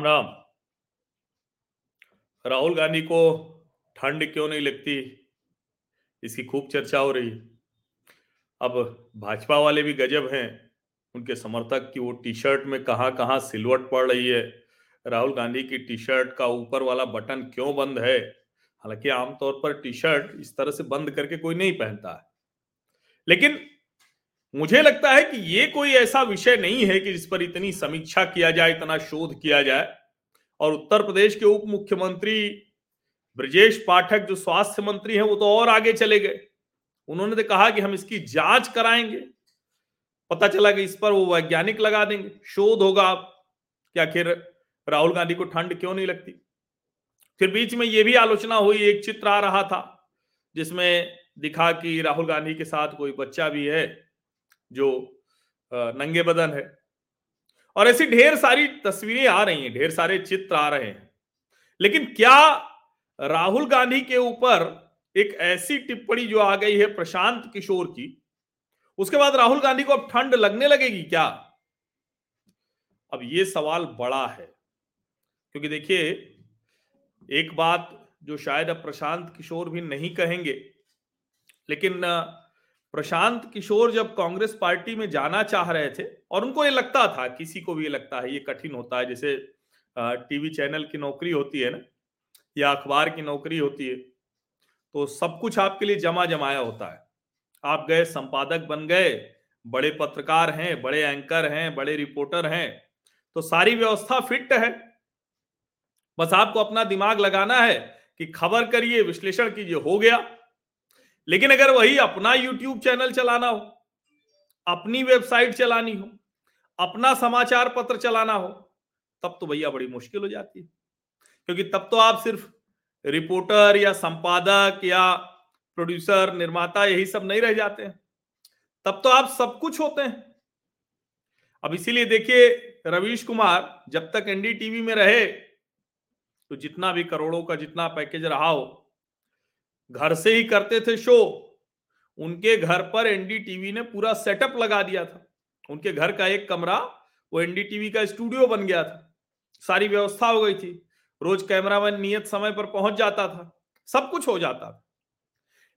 राम राम। राहुल गांधी को ठंड क्यों नहीं लगती? इसकी खूब चर्चा हो रही। अब भाजपा वाले भी गजब हैं। उनके समर्थक की वो टी शर्ट में कहाँ कहाँ सिलवट पड़ रही है। राहुल गांधी की टी शर्ट का ऊपर वाला बटन क्यों बंद है? हालाँकि आमतौर पर टी शर्ट इस तरह से बंद करके कोई नहीं पहनता। है लेकिन मुझे लगता है कि ये कोई ऐसा विषय नहीं है कि जिस पर इतनी समीक्षा किया जाए, इतना शोध किया जाए। और उत्तर प्रदेश के उप मुख्यमंत्री ब्रजेश पाठक, जो स्वास्थ्य मंत्री हैं, वो तो और आगे चले गए। उन्होंने तो कहा कि हम इसकी जाँच कराएँगे। पता चला कि इस पर वो वैज्ञानिक लगा देंगे। शोध होगा आप कि आखिर राहुल गांधी को ठंड क्यों नहीं लगती? फिर बीच में ये भी आलोचना हुई, एक चित्र आ रहा था, जिसमें दिखा कि राहुल गांधी के साथ कोई बच्चा भी है। जो नंगे बदन है। और ऐसी ढेर सारी तस्वीरें आ रही हैं, ढेर सारे चित्र आ रहे हैं। लेकिन क्या राहुल गांधी के ऊपर एक ऐसी टिप्पणी जो आ गई है प्रशांत किशोर की, उसके बाद राहुल गांधी को अब ठंड लगने लगेगी क्या? अब ये सवाल बड़ा है, क्योंकि देखिए, एक बात जो शायद अब प्रशांत किशोर भी नहीं कहेंगे, लेकिन प्रशांत किशोर जब कांग्रेस पार्टी में जाना चाह रहे थे, और उनको ये लगता था, किसी को भी ये लगता है, ये कठिन होता है, जैसे टीवी चैनल की नौकरी होती है ना, या अखबार की नौकरी होती है तो सब कुछ आपके लिए जमा जमाया होता है। आप गए, संपादक बन गए, बड़े पत्रकार हैं, बड़े एंकर हैं, बड़े रिपोर्टर हैं तो सारी व्यवस्था फिट है। बस आपको अपना दिमाग लगाना है कि खबर करिए, विश्लेषण कीजिए, हो गया। लेकिन अगर वही अपना यूट्यूब चैनल चलाना हो, अपनी वेबसाइट चलानी हो, अपना समाचार पत्र चलाना हो, तब तो भैया बड़ी मुश्किल हो जाती है। क्योंकि तब तो आप सिर्फ़ रिपोर्टर या संपादक या प्रोड्यूसर, निर्माता यही सब नहीं रह जाते हैं। तब तो आप सब कुछ होते हैं। अब इसीलिए देखिए, रवीश कुमार जब तक एनडीटीवी में रहे तो जितना भी करोड़ों का जितना पैकेज रहा हो घर से ही करते थे शो। उनके घर पर एनडीटीवी ने पूरा सेटअप लगा दिया था। उनके घर का एक कमरा, वो एनडीटीवी का स्टूडियो बन गया था। सारी व्यवस्था हो गई थी। रोज कैमरामैन नियत समय पर पहुँच जाता था। सब कुछ हो जाता था।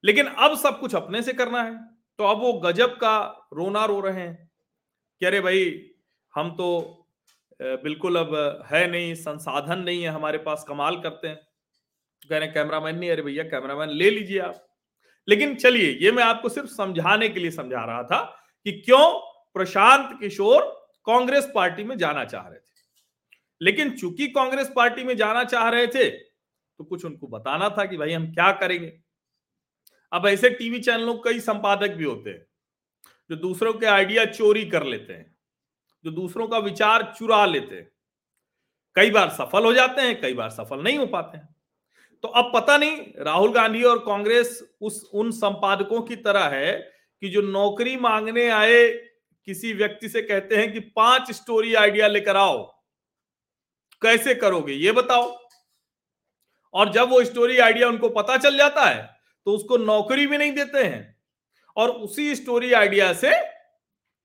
लेकिन अब सब कुछ अपने से करना है। तो अब वो गजब का रोना रो रहे हैं। कि अरे भाई, हम तो बिल्कुल अब है नहीं, संसाधन नहीं है हमारे पास, कमाल करते हैं। कह रहे कैमरामैन नहीं, अरे भैया, कैमरामैन ले लीजिए आप। लेकिन चलिए, ये मैं आपको सिर्फ़ समझाने के लिए समझा रहा था कि क्यों प्रशांत किशोर कांग्रेस पार्टी में जाना चाह रहे थे। लेकिन चूँकि कांग्रेस पार्टी में जाना चाह रहे थे तो कुछ उनको बताना था कि भाई हम क्या करेंगे। अब ऐसे टीवी चैनलों कई संपादक भी होते हैं, जो दूसरों के आइडिया चोरी कर लेते हैं, जो दूसरों का विचार चुरा लेते हैं। कई बार सफल हो जाते हैं, कई बार सफल नहीं हो पाते हैं। तो अब पता नहीं, राहुल गांधी और कांग्रेस उस, उन संपादकों की तरह है कि जो नौकरी मांगने आए, किसी व्यक्ति से कहते हैं कि पाँच स्टोरी आइडिया लेकर आओ। कैसे करोगे? ये बताओ। और जब वो स्टोरी आइडिया उनको पता चल जाता है तो उसको नौकरी भी नहीं देते हैं और उसी स्टोरी आइडिया से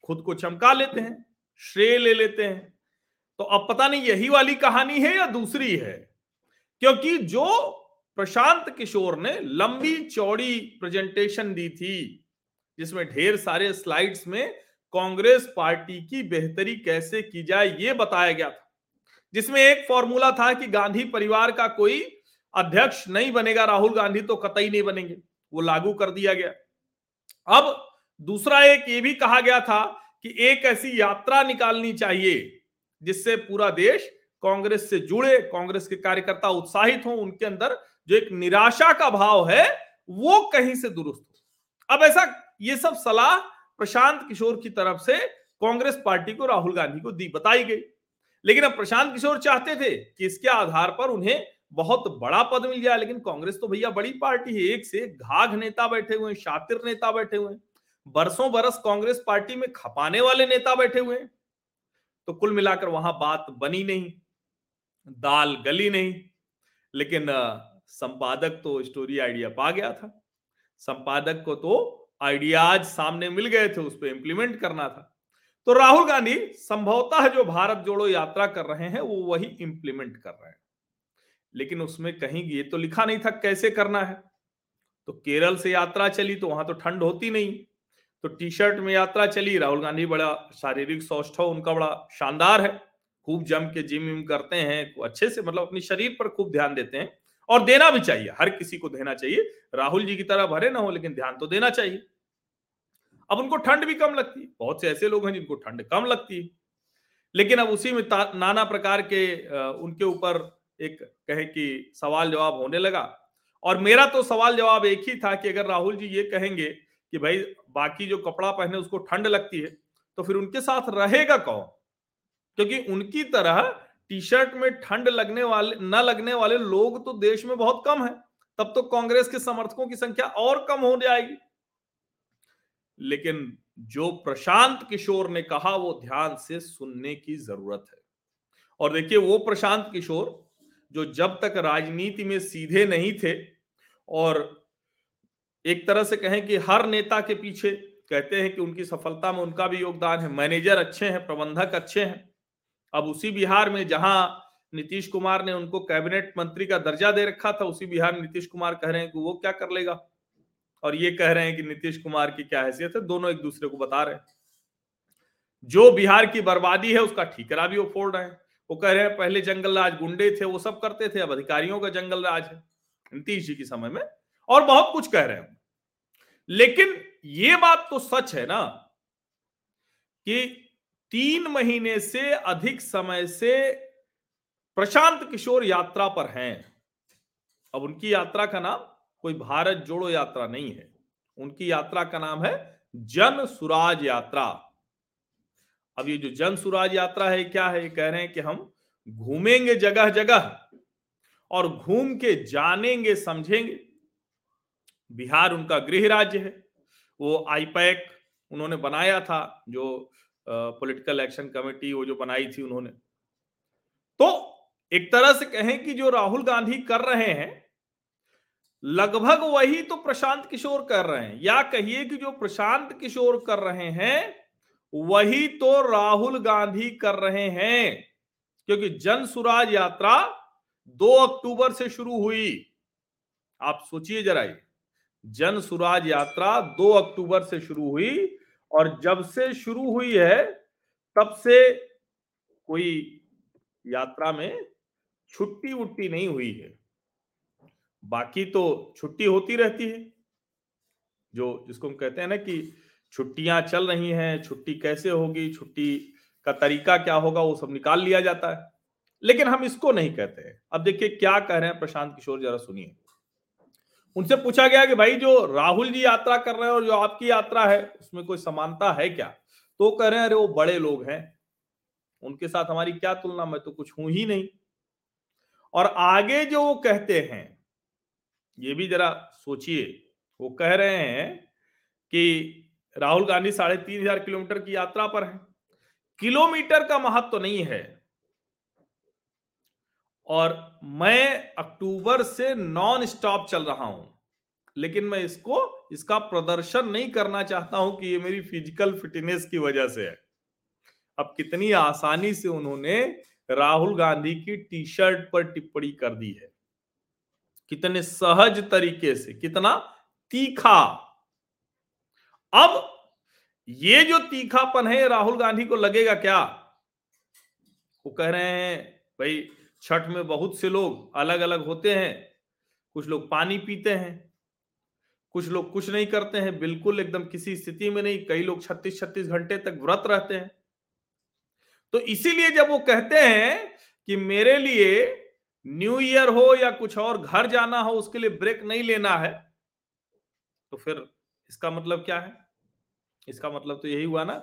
खुद को चमका लेते हैं, श्रेय ले लेते हैं। तो अब पता नहीं, यही वाली कहानी है या दूसरी है? क्योंकि जो प्रशांत किशोर ने लंबी चौड़ी प्रेजेंटेशन दी थी, जिसमें ढेर सारे स्लाइड्स में कांग्रेस पार्टी की बेहतरी कैसे की जाए ये बताया गया था। जिसमें एक फॉर्मूला था कि गांधी परिवार का कोई अध्यक्ष नहीं बनेगा, राहुल गांधी तो कतई नहीं बनेंगे, वो लागू कर दिया गया। अब दूसरा एक ये भी कहा गया था कि एक ऐसी यात्रा निकालनी चाहिए, जिससे पूरा देश कांग्रेस से जुड़े, कांग्रेस के कार्यकर्ता उत्साहित हों, उनके अंदर जो एक निराशा का भाव है, वो कहीं से दुरुस्त हो। अब ऐसा, ये सब सलाह प्रशांत किशोर की तरफ़ से कांग्रेस पार्टी को, राहुल गांधी को दी, बताई गई। लेकिन अब प्रशांत किशोर चाहते थे कि इसके आधार पर उन्हें बहुत बड़ा पद मिल जाए, लेकिन कांग्रेस तो भैया बड़ी पार्टी है, एक से घाघ नेता बैठे हुए हैं, शातिर नेता बैठे हुए हैं। बरसों बरस कांग्रेस पार्टी में खपाने वाले नेता बैठे हुए हैं। तो कुल मिलाकर वहाँ बात बनी नहीं, दाल गली नहीं, लेकिन संपादक तो स्टोरी आइडिया पा गया था। संपादक को तो आइडियाज़ सामने मिल गए थे, उस पर इंप्लीमेंट करना था। तो राहुल गांधी संभवतः जो भारत जोड़ो यात्रा कर रहे हैं, वो वही इंप्लीमेंट कर रहे हैं। लेकिन उसमें कहीं ये तो लिखा नहीं था कैसे करना है। तो केरल से यात्रा चली तो वहाँ तो ठंड होती नहीं। तो टी शर्ट में यात्रा चली, राहुल गांधी बड़ा शारीरिक सौष्ठव उनका बड़ा शानदार है। खूब जम के जिम विम करते हैं, अच्छे से मतलब अपने शरीर पर खूब ध्यान देते हैं। और देना भी चाहिए। हर किसी को देना चाहिए। राहुल जी की तरह भरे ना हो, लेकिन ध्यान तो देना चाहिए। अब उनको ठंड भी कम लगती है। बहुत से ऐसे लोग हैं जिनको ठंड कम लगती है। लेकिन अब उसी में नाना प्रकार के उनके ऊपर एक कहे कि सवाल जवाब होने लगा। और मेरा तो सवाल जवाब एक ही था कि अगर राहुल जी ये कहेंगे कि भाई बाकी जो कपड़ा पहने उसको ठंड लगती है तो फिर उनके साथ रहेगा कौन? क्योंकि उनकी तरह टी शर्ट में ठंड लगने वाले, न लगने वाले लोग तो देश में बहुत कम है। तब तो कांग्रेस के समर्थकों की संख्या और कम हो जाएगी। लेकिन जो प्रशांत किशोर ने कहा, वो ध्यान से सुनने की ज़रूरत है। और देखिए, वो प्रशांत किशोर, जो जब तक राजनीति में सीधे नहीं थे और एक तरह से कहें कि हर नेता के पीछे कहते हैं कि उनकी सफलता में उनका भी योगदान है, मैनेजर अच्छे हैं, प्रबंधक अच्छे हैं अब उसी बिहार में जहाँ नीतीश कुमार ने उनको कैबिनेट मंत्री का दर्जा दे रखा था, उसी बिहार में नीतीश कुमार कह रहे हैं कि वो क्या कर लेगा? और ये कह रहे हैं कि नीतीश कुमार की क्या हैसियत है? दोनों एक दूसरे को बता रहे हैं। जो बिहार की बर्बादी है, उसका ठीकरा भी वो फोड़ रहे हैं। वो कह रहे हैं, पहले जंगल राज गुंडे थे, वो सब करते थे, अब अधिकारियों का जंगल राज है। नीतीश जी के समय में और बहुत कुछ कह रहे हैं। लेकिन ये बात तो सच है ना कि तीन महीने से अधिक समय से प्रशांत किशोर यात्रा पर हैं। अब उनकी यात्रा का नाम कोई भारत जोड़ो यात्रा नहीं है। उनकी यात्रा का नाम है जन सुराज यात्रा। अब ये जो जन सुराज यात्रा है क्या है? ये कह रहे हैं कि हम घूमेंगे जगह जगह और घूम के जानेंगे, समझेंगे। बिहार उनका गृह राज्य है। वो आईपैक उन्होंने बनाया था, जो पॉलिटिकल एक्शन कमेटी वो जो बनाई थी उन्होंने। तो एक तरह से कहें कि जो राहुल गांधी कर रहे हैं, लगभग वही तो प्रशांत किशोर कर रहे हैं। या कहिए कि जो प्रशांत किशोर कर रहे हैं, वही तो राहुल गांधी कर रहे हैं। क्योंकि जन सुराज यात्रा 2 अक्टूबर से शुरू हुई। आप सोचिए जरा जन सुराज यात्रा 2 अक्टूबर से शुरू हुई। और जब से शुरू हुई है, तब से कोई यात्रा में छुट्टी उट्टी नहीं हुई है। बाकी तो छुट्टी होती रहती है, जो जिसको हम कहते हैं ना कि छुट्टियाँ चल रही हैं, छुट्टी कैसे होगी, छुट्टी का तरीका क्या होगा, वो सब निकाल लिया जाता है। लेकिन हम इसको नहीं कहते हैं। अब देखिए क्या कह रहे हैं प्रशांत किशोर, जरा सुनिए। उनसे पूछा गया कि भाई जो राहुल जी यात्रा कर रहे हैं और जो आपकी यात्रा है, उसमें कोई समानता है क्या? तो कह रहे हैं, अरे वो बड़े लोग हैं। उनके साथ हमारी क्या तुलना? मैं तो कुछ हूँ ही नहीं। और आगे जो वो कहते हैं, ये भी जरा सोचिए। वो कह रहे हैं कि राहुल गांधी साढ़े तीन हज़ार किलोमीटर की यात्रा पर है। किलोमीटर का महत्व तो नहीं है। और मैं अक्टूबर से नॉन स्टॉप चल रहा हूँ। लेकिन मैं इसको, इसका प्रदर्शन नहीं करना चाहता हूँ कि ये मेरी फ़िज़िकल फिटनेस की वजह से है। अब कितनी आसानी से उन्होंने राहुल गांधी की टी शर्ट पर टिप्पणी कर दी है। कितने सहज तरीके से, कितना तीखा। अब ये जो तीखापन है राहुल गांधी को लगेगा क्या? वो कह रहे हैं, भाई छठ में बहुत से लोग अलग अलग होते हैं। कुछ लोग पानी पीते हैं। कुछ लोग कुछ नहीं करते हैं। बिल्कुल एकदम किसी स्थिति में नहीं। कई लोग छत्तीस छत्तीस घंटे तक व्रत रहते हैं। तो इसीलिए जब वो कहते हैं कि मेरे लिए न्यू ईयर हो या कुछ और घर जाना हो, उसके लिए ब्रेक नहीं लेना है तो फिर इसका मतलब क्या है? इसका मतलब तो यही हुआ ना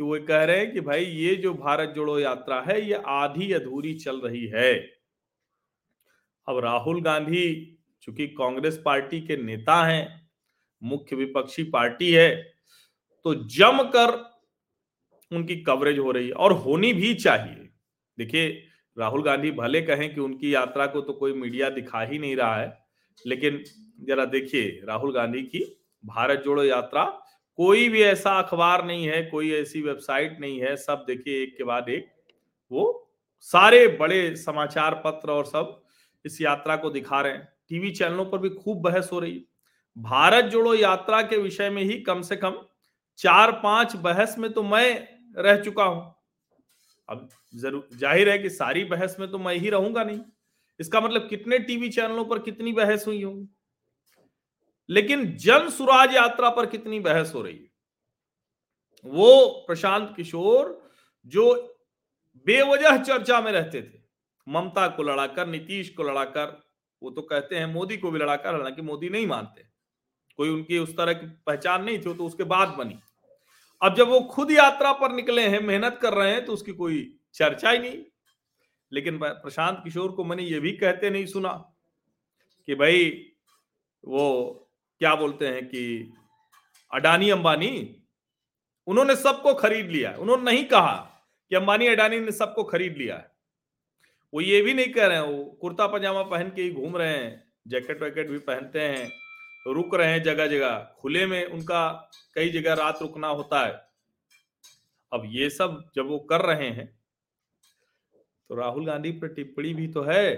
कि वो कह रहे हैं कि भाई ये जो भारत जोड़ो यात्रा है, ये आधी अधूरी चल रही है। अब राहुल गांधी चूँकि कांग्रेस पार्टी के नेता हैं, मुख्य विपक्षी पार्टी है तो जमकर उनकी कवरेज हो रही है और होनी भी चाहिए। देखिए, राहुल गांधी भले कहें कि उनकी यात्रा को तो कोई मीडिया दिखा ही नहीं रहा है, लेकिन जरा देखिए, राहुल गांधी की भारत जोड़ो यात्रा कोई भी ऐसा अखबार नहीं है, कोई ऐसी वेबसाइट नहीं है, सब देखिए एक के बाद एक। वो सारे बड़े समाचार पत्र और सब इस यात्रा को दिखा रहे हैं। टीवी चैनलों पर भी खूब बहस हो रही है। भारत जोड़ो यात्रा के विषय में ही कम से कम चार पाँच बहस में तो मैं रह चुका हूँ। अब ज़रूर, ज़ाहिर है कि सारी बहस में तो मैं ही रहूँगा नहीं। इसका मतलब कितने टीवी चैनलों पर कितनी बहस हुई होंगी? लेकिन जन सुराज यात्रा पर कितनी बहस हो रही है? वो प्रशांत किशोर जो बेवजह चर्चा में रहते थे, ममता को लड़ाकर, नीतीश को लड़ाकर, वो तो कहते हैं मोदी को भी लड़ाकर, हालाँकि मोदी नहीं मानते। कोई उनकी उस तरह की पहचान नहीं थी तो उसके बाद बनी। अब जब वो खुद यात्रा पर निकले हैं, मेहनत कर रहे हैं तो उसकी कोई चर्चा ही नहीं। लेकिन प्रशांत किशोर को मैंने ये भी कहते नहीं सुना कि भाई वो क्या बोलते हैं कि अडानी अंबानी, उन्होंने सबको खरीद लिया उन्होंने नहीं कहा कि अंबानी अडानी ने सबको खरीद लिया है। वो ये भी नहीं कह रहे हैं, वो कुर्ता पजामा पहन के ही घूम रहे हैं, जैकेट वैकेट भी पहनते हैं, रुक रहे हैं जगह जगह खुले में उनका कई जगह रात रुकना होता है। अब ये सब जब वो कर रहे हैं तो राहुल गांधी पर टिप्पणी भी तो है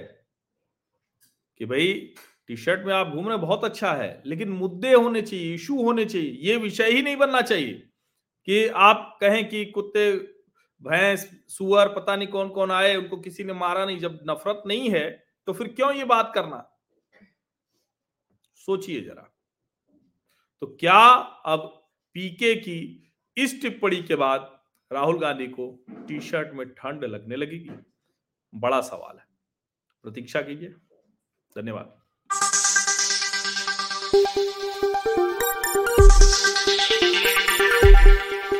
कि भाई टी शर्ट में आप घूम रहे बहुत अच्छा है, लेकिन मुद्दे होने चाहिए, इशू होने चाहिए, ये विषय ही नहीं बनना चाहिए कि आप कहें कि कुत्ते, भैंस, सुअर, पता नहीं कौन कौन आए, उनको किसी ने मारा नहीं, जब नफरत नहीं है तो फिर क्यों ये बात करना? सोचिए जरा। तो क्या अब पीके की इस टिप्पणी के बाद राहुल गांधी को टी शर्ट में ठंड लगने लगेगी? बड़ा सवाल है। प्रतीक्षा कीजिए। धन्यवाद। フフフフ。